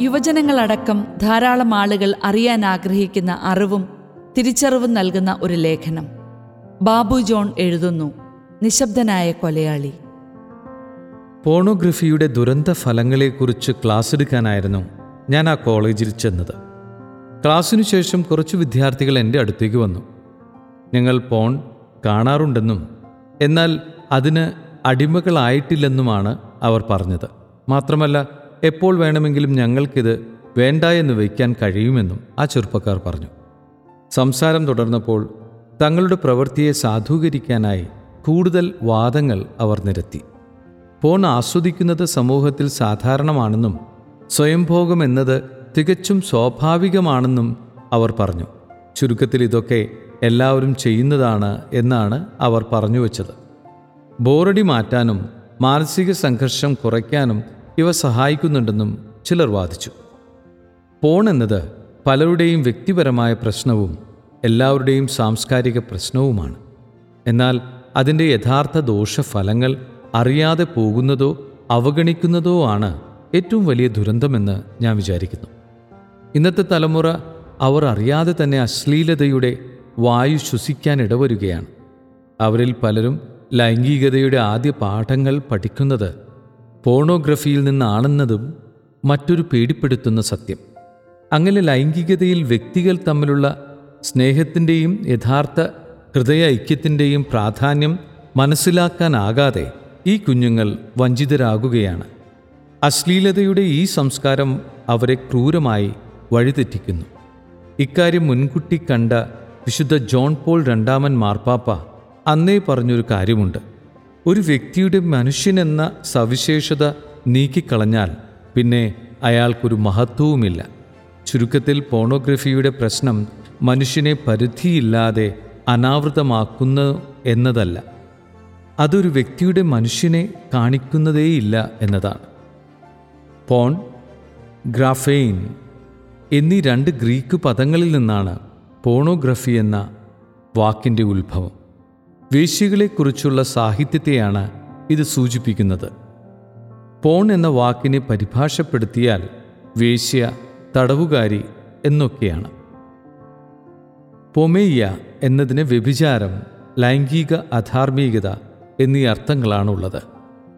യുവജനങ്ങളടക്കം ധാരാളം ആളുകൾ അറിയാൻ ആഗ്രഹിക്കുന്ന അറിവും തിരിച്ചറിവും നൽകുന്ന ഒരു ലേഖനം. ബാബു ജോൺ എഴുതുന്നു നിശബ്ദനായ കൊലയാളി. പോണോഗ്രഫിയുടെ ദുരന്ത ഫലങ്ങളെക്കുറിച്ച് ക്ലാസ് എടുക്കാനായിരുന്നു ഞാൻ ആ കോളേജിൽ ചെന്നത്. ക്ലാസ്സിനു ശേഷം കുറച്ച് വിദ്യാർത്ഥികൾ എന്റെ അടുത്തേക്ക് വന്നു. ഞങ്ങൾ പോൺ കാണാറുണ്ടെന്നും എന്നാൽ അതിന് അടിമകളായിട്ടില്ലെന്നുമാണ് അവർ പറഞ്ഞത്. മാത്രമല്ല എപ്പോൾ വേണമെങ്കിലും ഞങ്ങൾക്കിത് വേണ്ട എന്ന് വയ്ക്കാൻ കഴിയുമെന്നും ആ ചെറുപ്പക്കാർ പറഞ്ഞു. സംസാരം തുടർന്നപ്പോൾ തങ്ങളുടെ പ്രവൃത്തിയെ സാധൂകരിക്കാനായി കൂടുതൽ വാദങ്ങൾ അവർ നിരത്തി. പോൺ ആസ്വദിക്കുന്നത് സമൂഹത്തിൽ സാധാരണമാണെന്നും സ്വയംഭോഗം എന്നത് തികച്ചും സ്വാഭാവികമാണെന്നും അവർ പറഞ്ഞു. ചുരുക്കത്തിൽ ഇതൊക്കെ എല്ലാവരും ചെയ്യുന്നതാണ് എന്നാണ് അവർ പറഞ്ഞു വച്ചത്. ബോറടി മാറ്റാനും മാനസിക സംഘർഷം കുറയ്ക്കാനും ഇവ സഹായിക്കുന്നുണ്ടെന്നും ചിലർ വാദിച്ചു. പോൺ എന്നത് പലരുടെയും വ്യക്തിപരമായ പ്രശ്നവും എല്ലാവരുടെയും സാംസ്കാരിക പ്രശ്നവുമാണ്. എന്നാൽ അതിന്റെ യഥാർത്ഥ ദോഷഫലങ്ങൾ അറിയാതെ പോകുന്നതോ അവഗണിക്കുന്നതോ ആണ് ഏറ്റവും വലിയ ദുരന്തമെന്ന് ഞാൻ വിചാരിക്കുന്നു. ഇന്നത്തെ തലമുറ അവർ അറിയാതെ തന്നെ അശ്ലീലതയുടെ വായു ശ്വസിക്കാൻ ഇടവരുകയാണ്. അവരിൽ പലരും ലൈംഗികതയുടെ ആദ്യ പാഠങ്ങൾ പഠിക്കുന്നത് പോണോഗ്രഫിയിൽ നിന്നാണെന്നതും മറ്റൊരു പേടിപ്പെടുത്തുന്ന സത്യം. അങ്ങനെ ലൈംഗികതയിൽ വ്യക്തികൾ തമ്മിലുള്ള സ്നേഹത്തിന്റെയും യഥാർത്ഥ ഹൃദയ ഐക്യത്തിന്റെയും പ്രാധാന്യം മനസ്സിലാക്കാനാകാതെ ഈ കുഞ്ഞുങ്ങൾ വഞ്ചിതരാകുകയാണ്. അശ്ലീലതയുടെ ഈ സംസ്കാരം അവരെ ക്രൂരമായി വഴിതെറ്റിക്കുന്നു. ഇക്കാര്യം മുൻകുട്ടി കണ്ട വിശുദ്ധ ജോൺ പോൾ രണ്ടാമൻ മാർപ്പാപ്പ അന്നേ പറഞ്ഞൊരു കാര്യമുണ്ട്. ഒരു വ്യക്തിയുടെ മനുഷ്യനെന്ന സവിശേഷത നീക്കിക്കളഞ്ഞാൽ പിന്നെ അയാൾക്കൊരു മഹത്വവുമില്ല. ചുരുക്കത്തിൽ പോണോഗ്രഫിയുടെ പ്രശ്നം മനുഷ്യനെ പരിധിയില്ലാതെ അനാവൃതമാക്കുന്നു എന്നതല്ല. അതൊരു വ്യക്തിയുടെ മനുഷ്യനെ കാണിക്കുന്നതേയില്ല എന്നതാണ്. പോൺ ഗ്രാഫെയിൻ എന്നീ രണ്ട് ഗ്രീക്ക് പദങ്ങളിൽ നിന്നാണ് പോണോഗ്രഫി എന്ന വാക്കിന്റെ ഉത്ഭവം. വേശ്യകളെക്കുറിച്ചുള്ള സാഹിത്യത്തെയാണ് ഇത് സൂചിപ്പിക്കുന്നത്. പോൺ എന്ന വാക്കിനെ പരിഭാഷപ്പെടുത്തിയാൽ വേശ്യ തടവുകാരി എന്നൊക്കെയാണ്. പൊമേയ്യ എന്നതിന് വ്യഭിചാരം ലൈംഗിക അധാർമികത എന്നീ അർത്ഥങ്ങളാണുള്ളത്.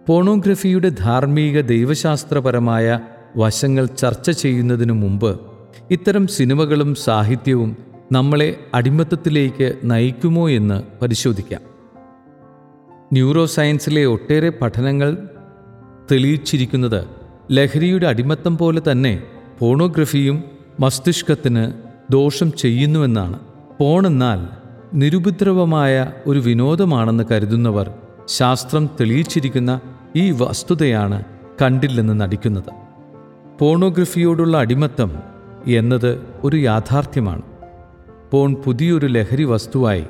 പോണോഗ്രഫിയുടെ ധാർമ്മിക ദൈവശാസ്ത്രപരമായ വശങ്ങൾ ചർച്ച ചെയ്യുന്നതിനു മുമ്പ് ഇത്തരം സിനിമകളും സാഹിത്യവും നമ്മളെ അടിമത്തത്തിലേക്ക് നയിക്കുമോ എന്ന് പരിശോധിക്കാം. ന്യൂറോ സയൻസിലെ ഒട്ടേറെ പഠനങ്ങൾ തെളിയിച്ചിരിക്കുന്നത് ലഹരിയുടെ അടിമത്തം പോലെ തന്നെ പോണോഗ്രഫിയും മസ്തിഷ്കത്തിന് ദോഷം ചെയ്യുന്നുവെന്നാണ്. പോണെന്നാൽ നിരുപദ്രവമായ ഒരു വിനോദമാണെന്ന് കരുതുന്നവർ ശാസ്ത്രം തെളിയിച്ചിരിക്കുന്ന ഈ വസ്തുതയാണ് കണ്ടില്ലെന്ന് നടിക്കുന്നത്. പോണോഗ്രഫിയോടുള്ള അടിമത്തം എന്നത് ഒരു യാഥാർത്ഥ്യമാണ്. പോൺ പുതിയൊരു ലഹരി വസ്തുവായി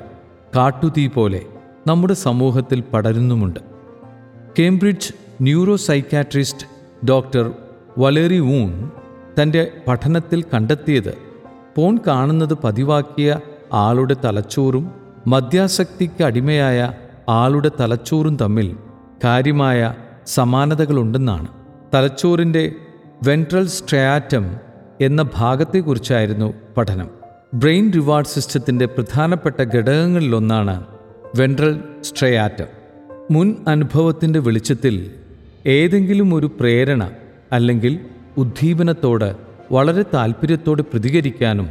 കാട്ടുതീ പോലെ നമ്മുടെ സമൂഹത്തിൽ പടരുന്നുമുണ്ട്. Cambridge neuropsychiatrist doctor Valerie Voon തന്റെ പഠനത്തിൽ കണ്ടെത്തിയത് പോൺ കാണുന്നത് പതിവാക്കിയ ആളുടെ തലച്ചോറും മദ്യാസക്തിക്ക് അടിമയായ ആളുടെ തലച്ചോറും തമ്മിൽ കാര്യമായ സമാനതകളുണ്ടെന്നാണ്. തലച്ചോറിന്റെ വെൻട്രൽ സ്ട്രയാറ്റം എന്ന ഭാഗത്തെക്കുറിച്ചായിരുന്നു പഠനം. ബ്രെയിൻ റിവാർഡ് സിസ്റ്റത്തിന്റെ പ്രധാനപ്പെട്ട ഘടകങ്ങളിലൊന്നാണ് വെൻട്രൽ സ്ട്രയാറ്റം. മുൻ അനുഭവത്തിന്റെ വെളിച്ചത്തിൽ ഏതെങ്കിലും ഒരു പ്രേരണ അല്ലെങ്കിൽ ഉദ്ദീപനത്തോട് വളരെ താല്പര്യത്തോടെ പ്രതികരിക്കാനും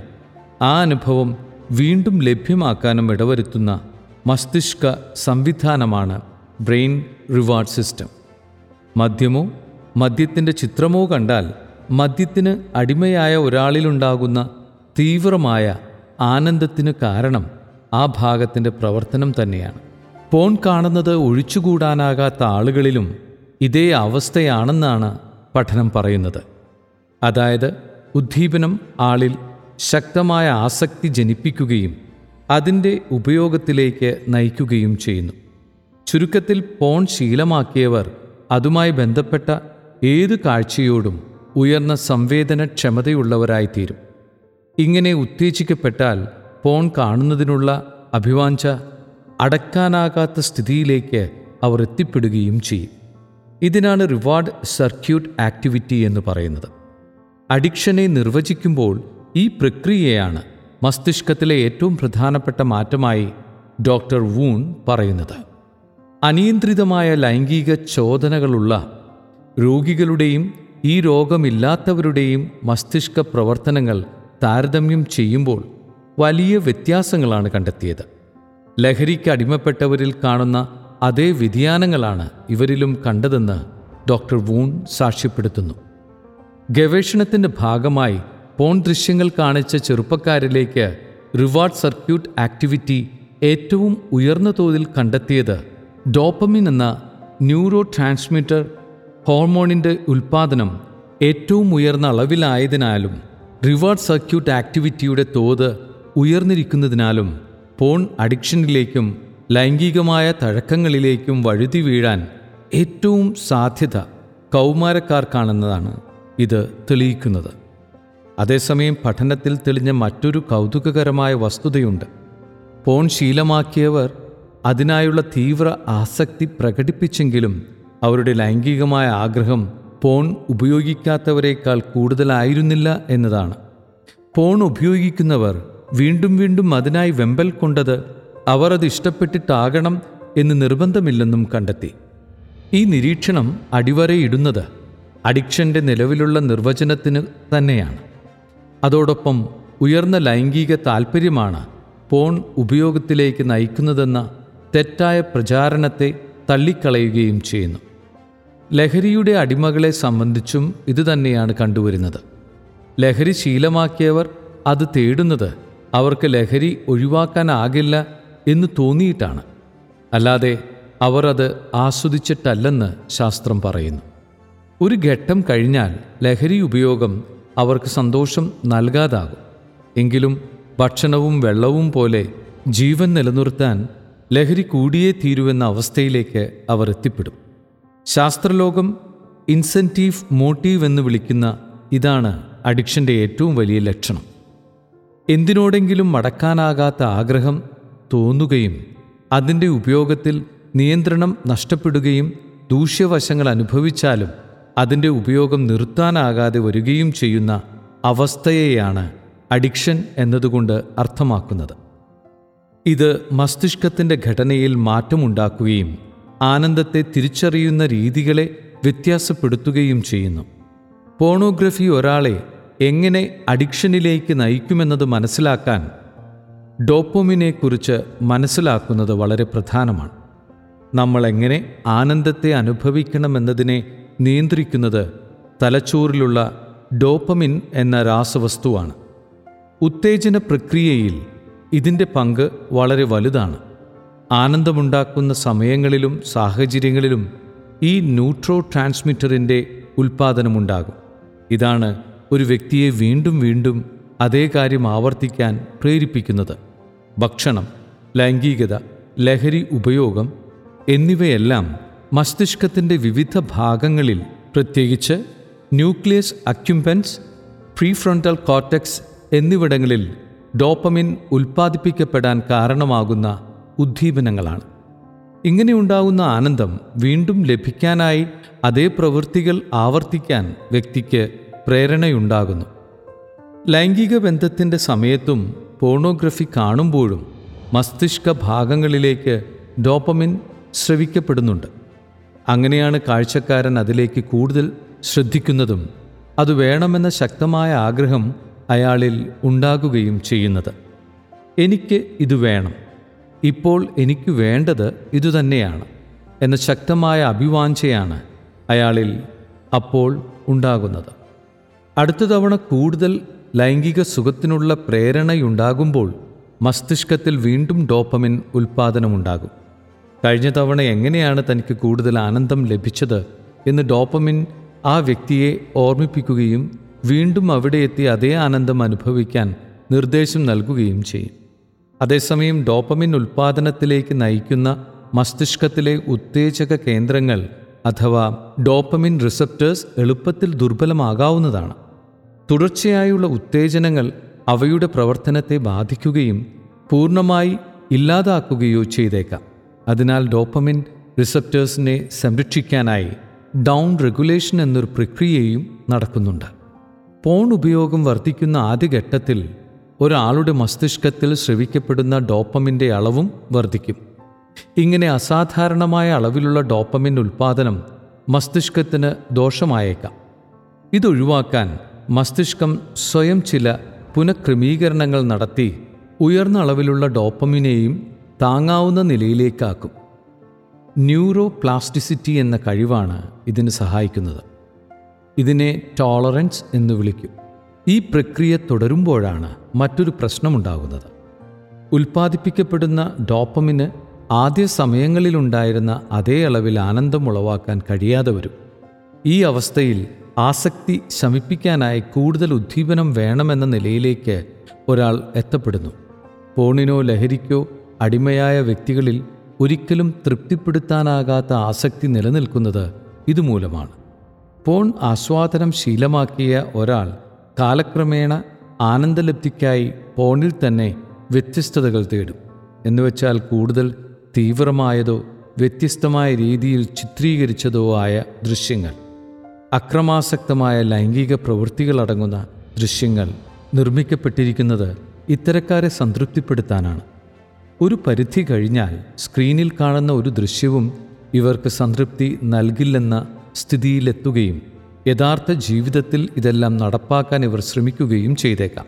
ആ അനുഭവം വീണ്ടും ലഭ്യമാക്കാനും ഇടവരുത്തുന്ന മസ്തിഷ്ക സംവിധാനമാണ് ബ്രെയിൻ റിവാർഡ് സിസ്റ്റം. മദ്യമോ മദ്യത്തിന്റെ ചിത്രമോ കണ്ടാൽ മദ്യത്തിന് അടിമയായ ഒരാളിലുണ്ടാകുന്ന തീവ്രമായ ആനന്ദത്തിന് കാരണം ആ ഭാഗത്തിന്റെ പ്രവർത്തനം തന്നെയാണ്. പോൺ കാണുന്നത് ഒഴിച്ചുകൂടാനാകാത്ത ആളുകളിലും ഇതേ അവസ്ഥയാണെന്നാണ് പഠനം പറയുന്നത്. അതായത് ഉദ്ദീപനം ആളിൽ ശക്തമായ ആസക്തി ജനിപ്പിക്കുകയും അതിന്റെ ഉപയോഗത്തിലേക്ക് നയിക്കുകയും ചെയ്യുന്നു. ചുരുക്കത്തിൽ പോൺ ശീലമാക്കിയവർ അതുമായി ബന്ധപ്പെട്ട ഏത് കാഴ്ചയോടും ഉയർന്ന സംവേദനക്ഷമതയുള്ളവരായിത്തീരും. ഇങ്ങനെ ഉത്തേജിക്കപ്പെട്ടാൽ പോൺ കാണുന്നതിനുള്ള അഭിവാഞ്ച അടക്കാനാകാത്ത സ്ഥിതിയിലേക്ക് അവർ എത്തിപ്പെടുകയും ചെയ്യും. ഇതിനാണ് റിവാർഡ് സർക്യൂട്ട് ആക്ടിവിറ്റി എന്ന് പറയുന്നത്. അഡിക്ഷനെ നിർവചിക്കുമ്പോൾ ഈ പ്രക്രിയയാണ് മസ്തിഷ്കത്തിലെ ഏറ്റവും പ്രധാനപ്പെട്ട മാറ്റമായി ഡോക്ടർ വൂൺ പറയുന്നത്. അനിയന്ത്രിതമായ ലൈംഗിക ചോദനകളുള്ള രോഗികളുടെയും ഈ രോഗമില്ലാത്തവരുടെയും മസ്തിഷ്ക പ്രവർത്തനങ്ങൾ താരതമ്യം ചെയ്യുമ്പോൾ വലിയ വ്യത്യാസങ്ങളാണ് കണ്ടെത്തിയത്. ലഹരിക്ക് അടിമപ്പെട്ടവരിൽ കാണുന്ന അതേ വ്യതിയാനങ്ങളാണ് ഇവരിലും കണ്ടതെന്ന് ഡോക്ടർ വൂൺ സാക്ഷ്യപ്പെടുത്തുന്നു. ഗവേഷണത്തിന്റെ ഭാഗമായി പോൺ ദൃശ്യങ്ങൾ കാണിച്ച ചെറുപ്പക്കാരിലേക്ക് റിവാർഡ് സർക്യൂട്ട് ആക്ടിവിറ്റി ഏറ്റവും ഉയർന്ന തോതിൽ കണ്ടെത്തിയത് ഡോപ്പമിൻ എന്ന ന്യൂറോ ട്രാൻസ്മിറ്റർ ഹോർമോണിന്റെ ഉൽപ്പാദനം ഏറ്റവും ഉയർന്ന അളവിലായതിനാലും റിവാർഡ് സർക്യൂട്ട് ആക്ടിവിറ്റിയുടെ തോത് ഉയർന്നിരിക്കുന്നതിനാലും പോൺ അഡിക്ഷനിലേക്കും ലൈംഗികമായ തഴക്കങ്ങളിലേക്കും വഴുതി വീഴാൻ ഏറ്റവും സാധ്യത കൗമാരക്കാർക്കാണെന്നതാണ് ഇത് തെളിയിക്കുന്നത്. അതേസമയം പഠനത്തിൽ തെളിഞ്ഞ മറ്റൊരു കൗതുകകരമായ വസ്തുതയുണ്ട്. പോൺ ശീലമാക്കിയവർ അതിനായുള്ള തീവ്ര ആസക്തി പ്രകടിപ്പിച്ചെങ്കിലും അവരുടെ ലൈംഗികമായ ആഗ്രഹം പോൺ ഉപയോഗിക്കാത്തവരെക്കാൾ കൂടുതലായിരുന്നില്ല എന്നതാണ്. ഫോൺ ഉപയോഗിക്കുന്നവർ വീണ്ടും വീണ്ടും അതിനായി വെമ്പൽ കൊണ്ടത് അവർ അത് ഇഷ്ടപ്പെട്ടിട്ടാകണം എന്ന് നിർബന്ധമില്ലെന്നും കണ്ടെത്തി. ഈ നിരീക്ഷണം അടിവരയിടുന്നത് അഡിക്ഷന്റെ നിലവിലുള്ള നിർവചനത്തിന് തന്നെയാണ്. അതോടൊപ്പം ഉയർന്ന ലൈംഗിക താൽപ്പര്യമാണ് ഫോൺ ഉപയോഗത്തിലേക്ക് നയിക്കുന്നതെന്ന തെറ്റായ പ്രചാരണത്തെ തള്ളിക്കളയുകയും ചെയ്യുന്നു. ലഹരിയുടെ അടിമകളെ സംബന്ധിച്ചും ഇതുതന്നെയാണ് കണ്ടുവരുന്നത്. ലഹരി ശീലമാക്കിയവർ അത് തേടുന്നത് അവർക്ക് ലഹരി ഒഴിവാക്കാനാകില്ല എന്ന് തോന്നിയിട്ടാണ്. അല്ലാതെ അവർ അത് ആസ്വദിച്ചിട്ടല്ലെന്ന് ശാസ്ത്രം പറയുന്നു. ഒരു ഘട്ടം കഴിഞ്ഞാൽ ലഹരി ഉപയോഗം അവർക്ക് സന്തോഷം നൽകാതാകും. എങ്കിലും ഭക്ഷണവും വെള്ളവും പോലെ ജീവൻ നിലനിർത്താൻ ലഹരി കൂടിയേ തീരുവെന്ന അവസ്ഥയിലേക്ക് അവർ എത്തിപ്പെടും. ശാസ്ത്രലോകം ഇൻസെന്റീവ് മോട്ടീവ് എന്ന് വിളിക്കുന്ന ഇതാണ് അഡിക്ഷന്റെ ഏറ്റവും വലിയ ലക്ഷണം. എന്തിനോടെങ്കിലും മടക്കാനാകാത്ത ആഗ്രഹം തോന്നുകയും അതിന്റെ ഉപയോഗത്തിൽ നിയന്ത്രണം നഷ്ടപ്പെടുകയും ദൂഷ്യവശങ്ങൾ അനുഭവിച്ചാലും അതിന്റെ ഉപയോഗം നിർത്താനാകാതെ വരികയും ചെയ്യുന്ന അവസ്ഥയെയാണ് അഡിക്ഷൻ എന്നതുകൊണ്ട് അർത്ഥമാക്കുന്നത്. ഇത് മസ്തിഷ്കത്തിന്റെ ഘടനയിൽ മാറ്റമുണ്ടാക്കുകയും ആനന്ദത്തെ തിരിച്ചറിയുന്ന രീതികളെ വ്യത്യാസപ്പെടുത്തുകയും ചെയ്യുന്നു. പോണോഗ്രഫി ഒരാളെ എങ്ങനെ അഡിക്ഷനിലേക്ക് നയിക്കുമെന്നത് മനസ്സിലാക്കാൻ ഡോപ്പോമിനെക്കുറിച്ച് മനസ്സിലാക്കുന്നത് വളരെ പ്രധാനമാണ്. നമ്മളെങ്ങനെ ആനന്ദത്തെ അനുഭവിക്കണമെന്നതിനെ നിയന്ത്രിക്കുന്നത് തലച്ചോറിലുള്ള ഡോപ്പമിൻ എന്ന രാസവസ്തുവാണ്. ഉത്തേജന പ്രക്രിയയിൽ ഇതിന്റെ പങ്ക് വളരെ വലുതാണ്. ആനന്ദമുണ്ടാക്കുന്ന സമയങ്ങളിലും സാഹചര്യങ്ങളിലും ഈ ന്യൂട്രോ ട്രാൻസ്മിറ്ററിന്റെ ഉൽപ്പാദനമുണ്ടാകും ഇതാണ് ഒരു വ്യക്തിയെ വീണ്ടും വീണ്ടും അതേ കാര്യം ആവർത്തിക്കാൻ പ്രേരിപ്പിക്കുന്നത്. ഭക്ഷണം ലൈംഗികത ലഹരി ഉപയോഗം എന്നിവയെല്ലാം മസ്തിഷ്കത്തിന്റെ വിവിധ ഭാഗങ്ങളിൽ പ്രത്യേകിച്ച് ന്യൂക്ലിയസ് അക്യുംപൻസ് പ്രീഫ്രണ്ടൽ കോർട്ടക്സ് എന്നിവിടങ്ങളിൽ ഡോപ്പമിൻ ഉൽപ്പാദിപ്പിക്കപ്പെടാൻ കാരണമാകുന്ന ഉദ്ദീപനങ്ങളാണ്. ഇങ്ങനെയുണ്ടാകുന്ന ആനന്ദം വീണ്ടും ലഭിക്കാനായി അതേ പ്രവൃത്തികൾ ആവർത്തിക്കാൻ വ്യക്തിക്ക് പ്രേരണയുണ്ടാകുന്നു. ലൈംഗിക ബന്ധത്തിന്റെ സമയത്തും പോണോഗ്രഫി കാണുമ്പോഴും മസ്തിഷ്ക ഭാഗങ്ങളിലേക്ക് ഡോപ്പമിൻ ശ്രവിക്കപ്പെടുന്നുണ്ട് അങ്ങനെയാണ് കാഴ്ചക്കാരൻ അതിലേക്ക് കൂടുതൽ ശ്രദ്ധിക്കുന്നതും അത് വേണമെന്ന ശക്തമായ ആഗ്രഹം അയാളിൽ ഉണ്ടാകുകയും ചെയ്യുന്നത്. എനിക്ക് ഇത് വേണം. ഇപ്പോൾ എനിക്ക് വേണ്ടത് ഇതുതന്നെയാണ് എന്ന ശക്തമായ അഭിവാഞ്ചയാണ് അയാളിൽ അപ്പോൾ ഉണ്ടാകുന്നത്. അടുത്ത തവണ കൂടുതൽ ലൈംഗിക സുഖത്തിനുള്ള പ്രേരണയുണ്ടാകുമ്പോൾ മസ്തിഷ്കത്തിൽ വീണ്ടും ഡോപ്പമിൻ ഉൽപ്പാദനമുണ്ടാകും കഴിഞ്ഞ തവണ എങ്ങനെയാണ് തനിക്ക് കൂടുതൽ ആനന്ദം ലഭിച്ചത് എന്ന് ഡോപ്പമിൻ ആ വ്യക്തിയെ ഓർമ്മിപ്പിക്കുകയും വീണ്ടും അവിടെ എത്തി അതേ ആനന്ദം അനുഭവിക്കാൻ നിർദ്ദേശം നൽകുകയും ചെയ്യും. അതേസമയം ഡോപ്പമിൻ ഉൽപ്പാദനത്തിലേക്ക് നയിക്കുന്ന മസ്തിഷ്കത്തിലെ ഉത്തേജക കേന്ദ്രങ്ങൾ അഥവാ ഡോപ്പമിൻ റിസപ്റ്റേഴ്സ് എളുപ്പത്തിൽ ദുർബലമാകാവുന്നതാണ്. തുടർച്ചയായുള്ള ഉത്തേജനങ്ങൾ അവയുടെ പ്രവർത്തനത്തെ ബാധിക്കുകയും പൂർണമായി ഇല്ലാതാക്കുകയോ ചെയ്തേക്കാം. അതിനാൽ ഡോപ്പമിൻ റിസപ്റ്റേഴ്സിനെ സംരക്ഷിക്കാനായി ഡൗൺ റെഗുലേഷൻ എന്നൊരു പ്രക്രിയയും നടക്കുന്നുണ്ട്. പോൺ ഉപയോഗം വർദ്ധിക്കുന്ന ആദ്യഘട്ടത്തിൽ ഒരാളുടെ മസ്തിഷ്കത്തിൽ ശ്രവിക്കപ്പെടുന്ന ഡോപ്പമിന്റെ അളവും വർദ്ധിക്കും. ഇങ്ങനെ അസാധാരണമായ അളവിലുള്ള ഡോപ്പമിൻ ഉൽപ്പാദനം മസ്തിഷ്കത്തിന് ദോഷമായേക്കാം. ഇതൊഴിവാക്കാൻ മസ്തിഷ്കം സ്വയം ചില പുനഃക്രമീകരണങ്ങൾ നടത്തി ഉയർന്ന അളവിലുള്ള ഡോപ്പമിനെയും താങ്ങാവുന്ന നിലയിലേക്കാക്കും. ന്യൂറോ പ്ലാസ്റ്റിസിറ്റി എന്ന കഴിവാണ് ഇതിന് സഹായിക്കുന്നത്. ഇതിനെ ടോളറൻസ് എന്ന് വിളിക്കും. ഈ പ്രക്രിയ തുടരുമ്പോഴാണ് മറ്റൊരു പ്രശ്നമുണ്ടാകുന്നത്. ഉൽപ്പാദിപ്പിക്കപ്പെടുന്ന ഡോപ്പമിന് ആദ്യ സമയങ്ങളിലുണ്ടായിരുന്ന അതേ അളവിൽ ആനന്ദം ഉളവാക്കാൻ കഴിയാതെ വരും. ഈ അവസ്ഥയിൽ ആസക്തി ശമിപ്പിക്കാനായി കൂടുതൽ ഉദ്ദീപനം വേണമെന്ന നിലയിലേക്ക് ഒരാൾ എത്തപ്പെടുന്നു. ഫോണിനോ ലഹരിക്കോ അടിമയായ വ്യക്തികളിൽ ഒരിക്കലും തൃപ്തിപ്പെടുത്താനാകാത്ത ആസക്തി നിലനിൽക്കുന്നത് ഇതുമൂലമാണ്. ഫോൺ ആസ്വാദനം ശീലമാക്കിയ ഒരാൾ കാലക്രമേണ ആനന്ദലബ്ധിക്കായി ഫോണിൽ തന്നെ വ്യത്യസ്തതകൾ തേടും. എന്നുവെച്ചാൽ കൂടുതൽ തീവ്രമായതോ വ്യത്യസ്തമായ രീതിയിൽ ചിത്രീകരിച്ചതോ ആയ ദൃശ്യങ്ങൾ. അക്രമാസക്തമായ ലൈംഗിക പ്രവൃത്തികളടങ്ങുന്ന ദൃശ്യങ്ങൾ നിർമ്മിക്കപ്പെട്ടിരിക്കുന്നത് ഇത്തരക്കാരെ സംതൃപ്തിപ്പെടുത്താനാണ്. ഒരു പരിധി കഴിഞ്ഞാൽ സ്ക്രീനിൽ കാണുന്ന ഒരു ദൃശ്യവും ഇവർക്ക് സംതൃപ്തി നൽകില്ലെന്ന സ്ഥിതിയിലെത്തുകയും യഥാർത്ഥ ജീവിതത്തിൽ ഇതെല്ലാം നടപ്പാക്കാൻ ഇവർ ശ്രമിക്കുകയും ചെയ്തേക്കാം.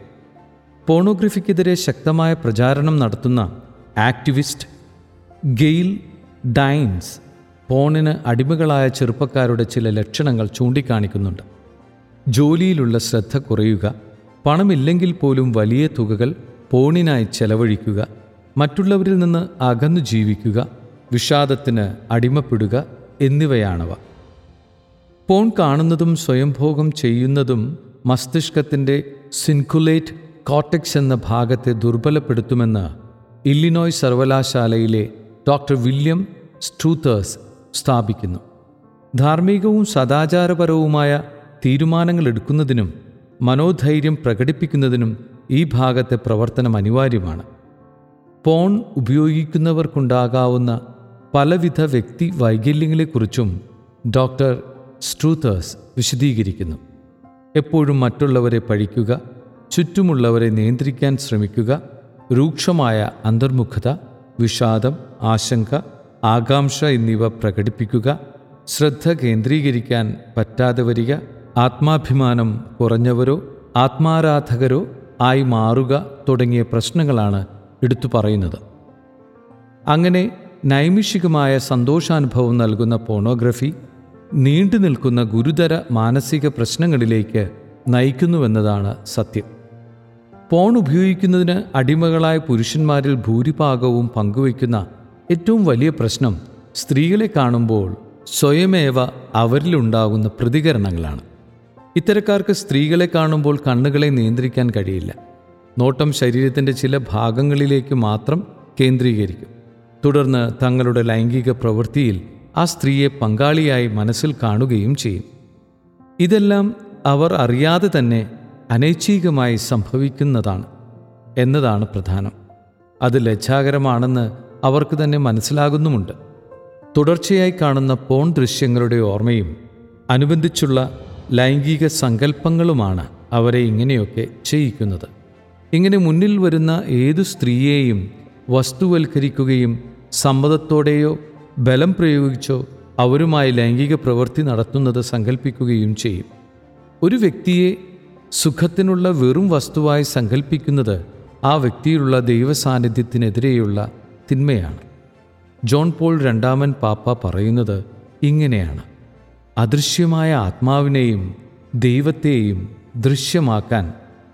പോണോഗ്രഫിക്കെതിരെ ശക്തമായ പ്രചാരണം നടത്തുന്ന ആക്ടിവിസ്റ്റ് ഗെയിൽ ഡൈൻസ് പോണിന് അടിമകളായ ചെറുപ്പക്കാരുടെ ചില ലക്ഷണങ്ങൾ ചൂണ്ടിക്കാണിക്കുന്നുണ്ട്. ജോലിയിലുള്ള ശ്രദ്ധ കുറയുക പണമില്ലെങ്കിൽ പോലും വലിയ തുകകൾ പോണിനായി ചെലവഴിക്കുക മറ്റുള്ളവരിൽ നിന്ന് അകന്നു ജീവിക്കുക വിഷാദത്തിന് അടിമപ്പെടുക എന്നിവയാണവ. പോൺ കാണുന്നതും സ്വയംഭോഗം ചെയ്യുന്നതും മസ്തിഷ്കത്തിന്റെ സിൻകുലേറ്റ് കോട്ടക്സ് എന്ന ഭാഗത്തെ ദുർബലപ്പെടുത്തുമെന്ന് ഇല്ലിനോയ് സർവകലാശാലയിലെ ഡോക്ടർ വില്യം സ്ട്രൂത്തേഴ്സ് സ്ഥാപിക്കുന്നു. ധാർമ്മികവും സദാചാരപരവുമായ തീരുമാനങ്ങൾ എടുക്കുന്നതിനും മനോധൈര്യം പ്രകടിപ്പിക്കുന്നതിനും ഈ ഭാഗത്തെ പ്രവർത്തനം അനിവാര്യമാണ്. ഫോൺ ഉപയോഗിക്കുന്നവർക്കുണ്ടാകാവുന്ന പലവിധ വ്യക്തി വൈകല്യങ്ങളെക്കുറിച്ചും ഡോക്ടർ സ്ട്രൂത്തേഴ്സ് വിശദീകരിക്കുന്നു. എപ്പോഴും മറ്റുള്ളവരെ പഴിക്കുക ചുറ്റുമുള്ളവരെ നിയന്ത്രിക്കാൻ ശ്രമിക്കുക രൂക്ഷമായ അന്തർമുഖത വിഷാദം ആശങ്ക ആകാംക്ഷ എന്നിവ പ്രകടിപ്പിക്കുക ശ്രദ്ധ കേന്ദ്രീകരിക്കാൻ പറ്റാതെ വരിക ആത്മാഭിമാനം കുറഞ്ഞവരോ ആത്മാരാധകരോ ആയി മാറുക തുടങ്ങിയ പ്രശ്നങ്ങളാണ് എടുത്തു പറയുന്നത്. അങ്ങനെ നൈമിഷികമായ സന്തോഷാനുഭവം നൽകുന്ന പോണോഗ്രഫി നീണ്ടു നിൽക്കുന്ന ഗുരുതര മാനസിക പ്രശ്നങ്ങളിലേക്ക് നയിക്കുന്നുവെന്നതാണ് സത്യം. ഫോൺ ഉപയോഗിക്കുന്നതിന് അടിമകളായ പുരുഷന്മാരിൽ ഭൂരിഭാഗവും പങ്കുവയ്ക്കുന്ന ഏറ്റവും വലിയ പ്രശ്നം സ്ത്രീകളെ കാണുമ്പോൾ സ്വയമേവ അവരിലുണ്ടാകുന്ന പ്രതികരണങ്ങളാണ്. ഇത്തരക്കാർക്ക് സ്ത്രീകളെ കാണുമ്പോൾ കണ്ണുകളെ നിയന്ത്രിക്കാൻ കഴിയില്ല. നോട്ടം ശരീരത്തിന്റെ ചില ഭാഗങ്ങളിലേക്ക് മാത്രം കേന്ദ്രീകരിക്കും. തുടർന്ന് തങ്ങളുടെ ലൈംഗിക പ്രവൃത്തിയിൽ ആ സ്ത്രീയെ പങ്കാളിയായി മനസ്സിൽ കാണുകയും ചെയ്യും. ഇതെല്ലാം അവർ അറിയാതെ തന്നെ അനൈച്ഛികമായി സംഭവിക്കുന്നതാണ് എന്നതാണ് പ്രധാനം. അത് ലജ്ജാകരമാണെന്ന് അവർക്ക് തന്നെ മനസ്സിലാകുന്നുമുണ്ട്. തുടർച്ചയായി കാണുന്ന പോൺ ദൃശ്യങ്ങളുടെ ഓർമ്മയും അനുബന്ധിച്ചുള്ള ലൈംഗിക സങ്കല്പങ്ങളുമാണ് അവരെ ഇങ്ങനെയൊക്കെ ചെയ്യിക്കുന്നത്. ഇങ്ങനെ മുന്നിൽ വരുന്ന ഏതു സ്ത്രീയെയും വസ്തുവൽക്കരിക്കുകയും സമ്മതത്തോടെയോ ബലം പ്രയോഗിച്ചോ അവരുമായി ലൈംഗിക പ്രവൃത്തി നടത്തുന്നത് സങ്കല്പിക്കുകയും ചെയ്യും. ഒരു വ്യക്തിയെ സുഖത്തിനുള്ള വെറും വസ്തുവായി സങ്കല്പിക്കുന്നത് ആ വ്യക്തിയിലുള്ള ദൈവസാന്നിധ്യത്തിനെതിരെയുള്ള തിന്മയാണ്. ജോൺ പോൾ രണ്ടാമൻ പാപ്പ പറയുന്നത് ഇങ്ങനെയാണ്. അദൃശ്യമായ ആത്മാവിനെയും ദൈവത്തെയും ദൃശ്യമാക്കാൻ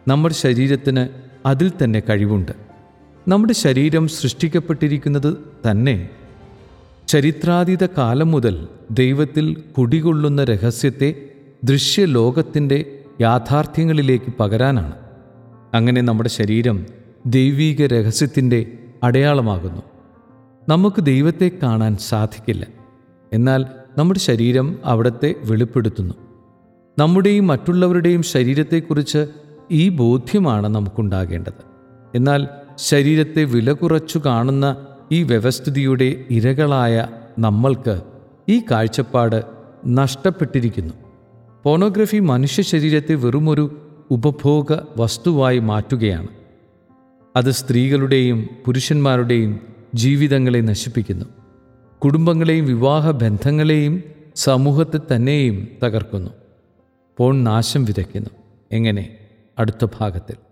നമ്മുടെ ശരീരത്തിന് അതിൽ തന്നെ കഴിവുണ്ട്. നമ്മുടെ ശരീരം സൃഷ്ടിക്കപ്പെട്ടിരിക്കുന്നത് തന്നെ ചരിത്രാതീത കാലം മുതൽ ദൈവത്തിൽ കുടികൊള്ളുന്ന രഹസ്യത്തെ ദൃശ്യലോകത്തിന്റെ യാഥാർത്ഥ്യങ്ങളിലേക്ക് പകരാനാണ്. അങ്ങനെ നമ്മുടെ ശരീരം ദൈവീക രഹസ്യത്തിന്റെ അടയാളമാകുന്നു. നമുക്ക് ദൈവത്തെ കാണാൻ സാധിക്കില്ല. എന്നാൽ നമ്മുടെ ശരീരം അവിടത്തെ വെളിപ്പെടുത്തുന്നു. നമ്മുടെയും മറ്റുള്ളവരുടെയും ശരീരത്തെക്കുറിച്ച് ഈ ബോധ്യമാണ് നമുക്കുണ്ടാകേണ്ടത്. എന്നാൽ ശരീരത്തെ വില കുറച്ചു കാണുന്ന ഈ വ്യവസ്ഥിതിയുടെ ഇരകളായ നമ്മൾക്ക് ഈ കാഴ്ചപ്പാട് നഷ്ടപ്പെട്ടിരിക്കുന്നു. പോണോഗ്രഫി മനുഷ്യ ശരീരത്തെ വെറുമൊരു ഉപഭോഗ വസ്തുവായി മാറ്റുകയാണ്. അത് സ്ത്രീകളുടെയും പുരുഷന്മാരുടെയും ജീവിതങ്ങളെ നശിപ്പിക്കുന്നു. കുടുംബങ്ങളെയും വിവാഹ ബന്ധങ്ങളെയും സമൂഹത്തെ തന്നെയും തകർക്കുന്നു. പോൺ നാശം വിതയ്ക്കുന്നു. എങ്ങനെ? അടുത്ത ഭാഗത്തിൽ.